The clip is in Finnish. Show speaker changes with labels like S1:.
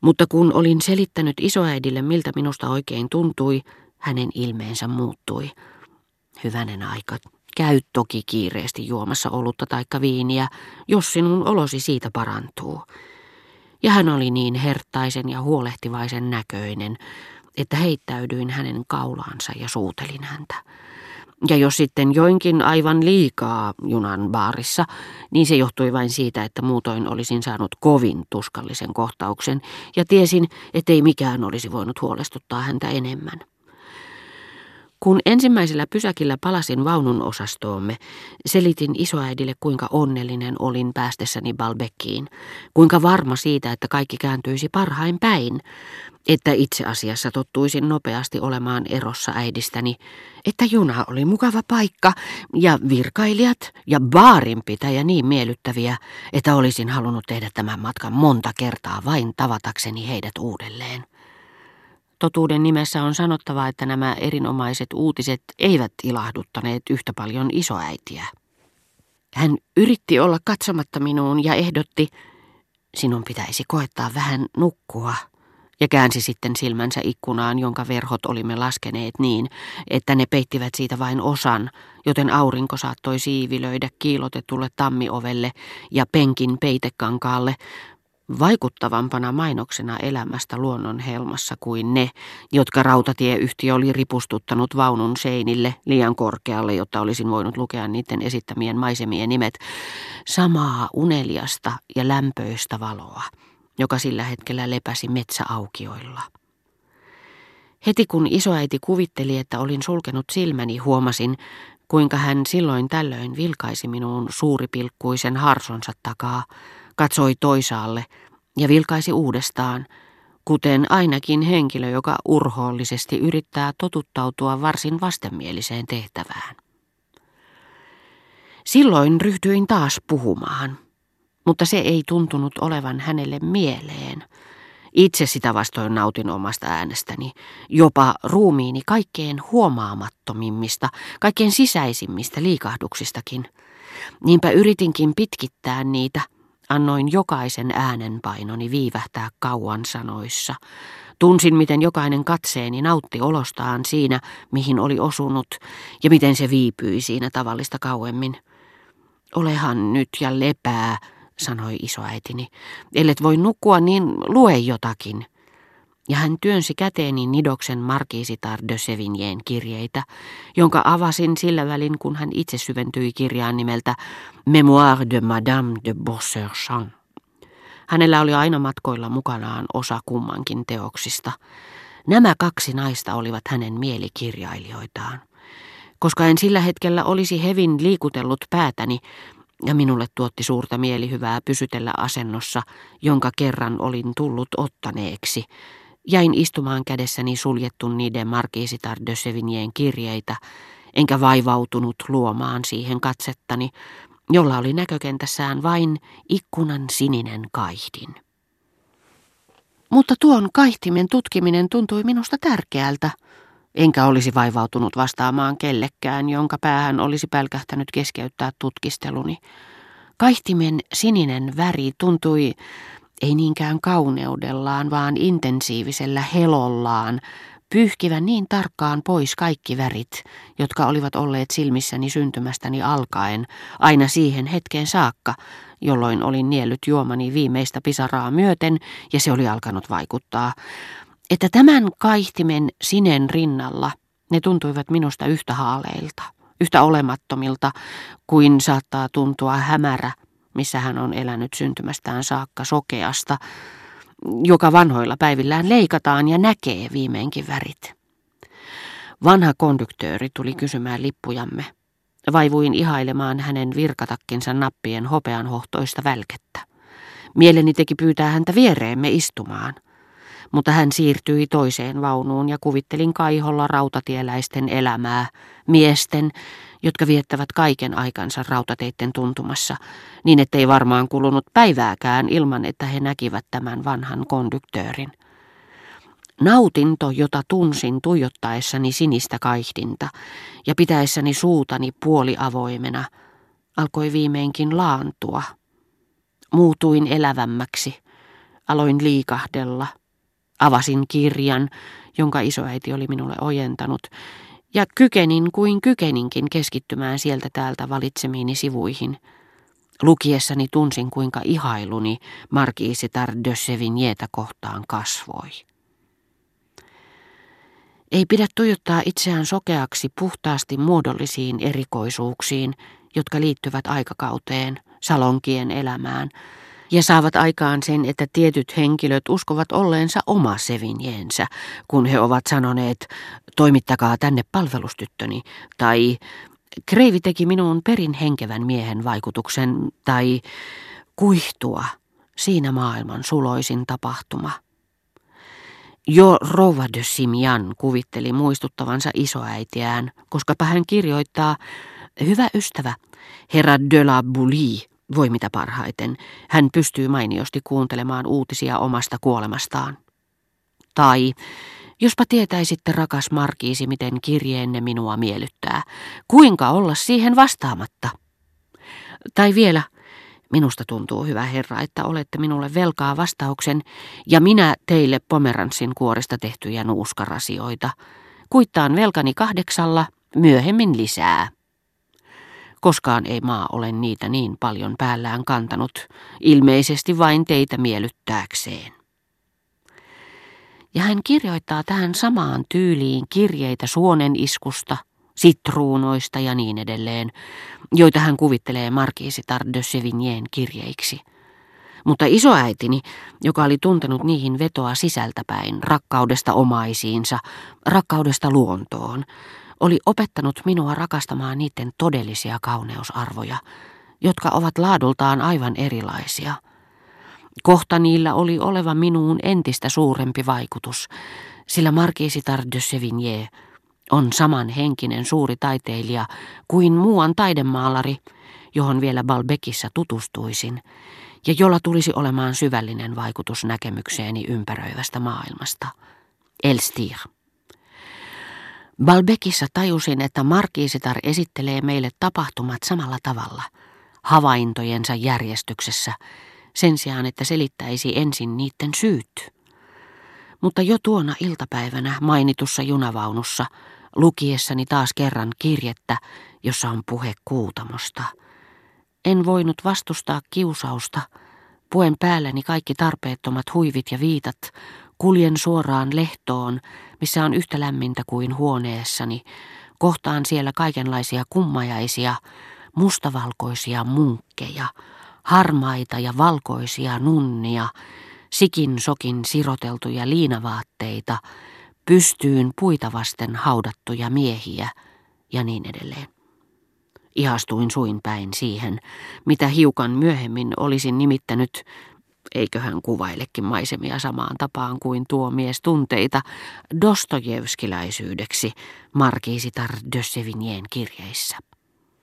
S1: Mutta kun olin selittänyt isoäidille, miltä minusta oikein tuntui, hänen ilmeensä muuttui. Hyvänen aika, käy toki kiireesti juomassa olutta taikka viiniä, jos sinun olosi siitä parantuu. Ja hän oli niin herttaisen ja huolehtivaisen näköinen, että heittäydyin hänen kaulaansa ja suutelin häntä. Ja jos sitten joinkin aivan liikaa junan baarissa, niin se johtui vain siitä, että muutoin olisin saanut kovin tuskallisen kohtauksen ja tiesin, ettei mikään olisi voinut huolestuttaa häntä enemmän. Kun ensimmäisellä pysäkillä palasin vaunun osastoomme, selitin isoäidille kuinka onnellinen olin päästessäni Balbekkiin, kuinka varma siitä, että kaikki kääntyisi parhain päin, että itse asiassa tottuisin nopeasti olemaan erossa äidistäni, että juna oli mukava paikka ja virkailijat ja baarinpitäjä niin miellyttäviä, että olisin halunnut tehdä tämän matkan monta kertaa vain tavatakseni heidät uudelleen. Totuuden nimessä on sanottava, että nämä erinomaiset uutiset eivät ilahduttaneet yhtä paljon isoäitiä. Hän yritti olla katsomatta minuun ja ehdotti, sinun pitäisi koettaa vähän nukkua, ja käänsi sitten silmänsä ikkunaan, jonka verhot olimme laskeneet niin, että ne peittivät siitä vain osan, joten aurinko saattoi siivilöidä kiilotetulle tammiovelle ja penkin peitekankaalle, vaikuttavampana mainoksena elämästä luonnon helmassa kuin ne, jotka rautatieyhtiö oli ripustuttanut vaunun seinille liian korkealle, jotta olisin voinut lukea niiden esittämien maisemien nimet, samaa uneliasta ja lämpöistä valoa, joka sillä hetkellä lepäsi metsäaukioilla. Heti kun isoäiti kuvitteli, että olin sulkenut silmäni, huomasin, kuinka hän silloin tällöin vilkaisi minuun suuripilkkuisen harsonsa takaa, katsoi toisaalle ja vilkaisi uudestaan, kuten ainakin henkilö, joka urhoollisesti yrittää totuttautua varsin vastenmieliseen tehtävään. Silloin ryhtyin taas puhumaan, mutta se ei tuntunut olevan hänelle mieleen. Itse sitä vastoin nautin omasta äänestäni, jopa ruumiini kaikkein huomaamattomimmista, kaikkein sisäisimmistä liikahduksistakin. Niinpä yritinkin pitkittää niitä – Annoin jokaisen äänenpainoni viivähtää kauan sanoissa. Tunsin, miten jokainen katseeni nautti olostaan siinä, mihin oli osunut, ja miten se viipyi siinä tavallista kauemmin. Olehan nyt ja lepää, sanoi isoäitini. Ellet voi nukkua, niin lue jotakin ja hän työnsi käteeni Nidoksen Markiisitar de Sevigneen kirjeitä, jonka avasin sillä välin, kun hän itse syventyi kirjaan nimeltä Memoire de Madame de Beauserchamp. Hänellä oli aina matkoilla mukanaan osa kummankin teoksista. Nämä kaksi naista olivat hänen mielikirjailijoitaan. Koska en sillä hetkellä olisi hevin liikutellut päätäni, ja minulle tuotti suurta mielihyvää pysytellä asennossa, jonka kerran olin tullut ottaneeksi, Jäin istumaan kädessäni suljettu niiden Markiisitar de Sevigneen kirjeitä, enkä vaivautunut luomaan siihen katsettani, jolla oli näkökentässään vain ikkunan sininen kaihdin. Mutta tuon kaihtimen tutkiminen tuntui minusta tärkeältä, enkä olisi vaivautunut vastaamaan kellekään, jonka päähän olisi pälkähtänyt keskeyttää tutkisteluni. Kaihtimen sininen väri tuntui ei niinkään kauneudellaan, vaan intensiivisellä helollaan, pyyhkivän niin tarkkaan pois kaikki värit, jotka olivat olleet silmissäni syntymästäni alkaen, aina siihen hetkeen saakka, jolloin olin niellyt juomani viimeistä pisaraa myöten ja se oli alkanut vaikuttaa, että tämän kaihtimen sinen rinnalla ne tuntuivat minusta yhtä haaleilta, yhtä olemattomilta kuin saattaa tuntua hämärä missä hän on elänyt syntymästään saakka sokeasta, joka vanhoilla päivillään leikataan ja näkee viimeinkin värit. Vanha konduktööri tuli kysymään lippujamme. Vaivuin ihailemaan hänen virkatakkinsa nappien hopeanhohtoista välkettä. Mieleni teki pyytää häntä viereemme istumaan – mutta hän siirtyi toiseen vaunuun ja kuvittelin kaiholla rautatieläisten elämää, miesten, jotka viettävät kaiken aikansa rautateitten tuntumassa, niin ettei varmaan kulunut päivääkään ilman, että he näkivät tämän vanhan konduktöörin. Nautinto, jota tunsin tuijottaessani sinistä kaihdinta ja pitäessäni suutani puoliavoimena, alkoi viimeinkin laantua. Muutuin elävämmäksi, Aloin liikahdella. Avasin kirjan, jonka isoäiti oli minulle ojentanut, ja kykenin kuin kykeninkin keskittymään sieltä täältä valitsemiini sivuihin. Lukiessani tunsin, kuinka ihailuni Markiisitar de Sevignétä kohtaan kasvoi. Ei pidä tuijottaa itseään sokeaksi puhtaasti muodollisiin erikoisuuksiin, jotka liittyvät aikakauteen, salonkien elämään, ja saavat aikaan sen, että tietyt henkilöt uskovat olleensa oma sevinjensä, kun he ovat sanoneet, toimittakaa tänne palvelustyttöni, tai Kreivi teki minuun perin henkevän miehen vaikutuksen, tai kuihtua, siinä maailman suloisin tapahtuma. Jo Rova de Simian kuvitteli muistuttavansa isoäitiään, koska hän kirjoittaa, hyvä ystävä, herra de la Boulie, voi mitä parhaiten, hän pystyy mainiosti kuuntelemaan uutisia omasta kuolemastaan. Tai, jospa tietäisitte, rakas Markiisi, miten kirjeenne minua miellyttää, kuinka olla siihen vastaamatta? Tai vielä, Minusta tuntuu, hyvä herra, että olette minulle velkaa vastauksen ja minä teille Pomeranssin kuoresta tehtyjä nuuskarasioita. Kuittaan velkani kahdeksalla, myöhemmin lisää. Koskaan ei maa ole niitä niin paljon päällään kantanut, ilmeisesti vain teitä miellyttääkseen. Ja hän kirjoittaa tähän samaan tyyliin kirjeitä suonen iskusta, sitruunoista ja niin edelleen, joita hän kuvittelee Markiisitar de Sevignien kirjeiksi. Mutta isoäitini, joka oli tuntenut niihin vetoa sisältäpäin, rakkaudesta omaisiinsa, rakkaudesta luontoon, oli opettanut minua rakastamaan niiden todellisia kauneusarvoja, jotka ovat laadultaan aivan erilaisia. Kohta niillä oli oleva minuun entistä suurempi vaikutus, sillä Markiisitar de Sevigné on samanhenkinen suuri taiteilija kuin muuan taidemaalari, johon vielä Balbekissa tutustuisin, ja jolla tulisi olemaan syvällinen vaikutus näkemykseeni ympäröivästä maailmasta. Elstir. Balbekissa tajusin, että Markiisitar esittelee meille tapahtumat samalla tavalla, havaintojensa järjestyksessä, sen sijaan, että selittäisi ensin niiden syyt. Mutta jo tuona iltapäivänä mainitussa junavaunussa lukiessani taas kerran kirjettä, jossa on puhe kuutamosta. En voinut vastustaa kiusausta, puen päälleni kaikki tarpeettomat huivit ja viitat, kuljen suoraan lehtoon, missä on yhtä lämmintä kuin huoneessani, kohtaan siellä kaikenlaisia kummajaisia, mustavalkoisia munkkeja, harmaita ja valkoisia nunnia, sikin sokin siroteltuja liinavaatteita, pystyyn puita vasten haudattuja miehiä ja niin edelleen. Ihastuin suin päin siihen, mitä hiukan myöhemmin olisin nimittänyt, eiköhän kuvailekin maisemia samaan tapaan kuin tuo mies tunteita, Dostojevskiläisyydeksi Markiisitar de kirjeissä.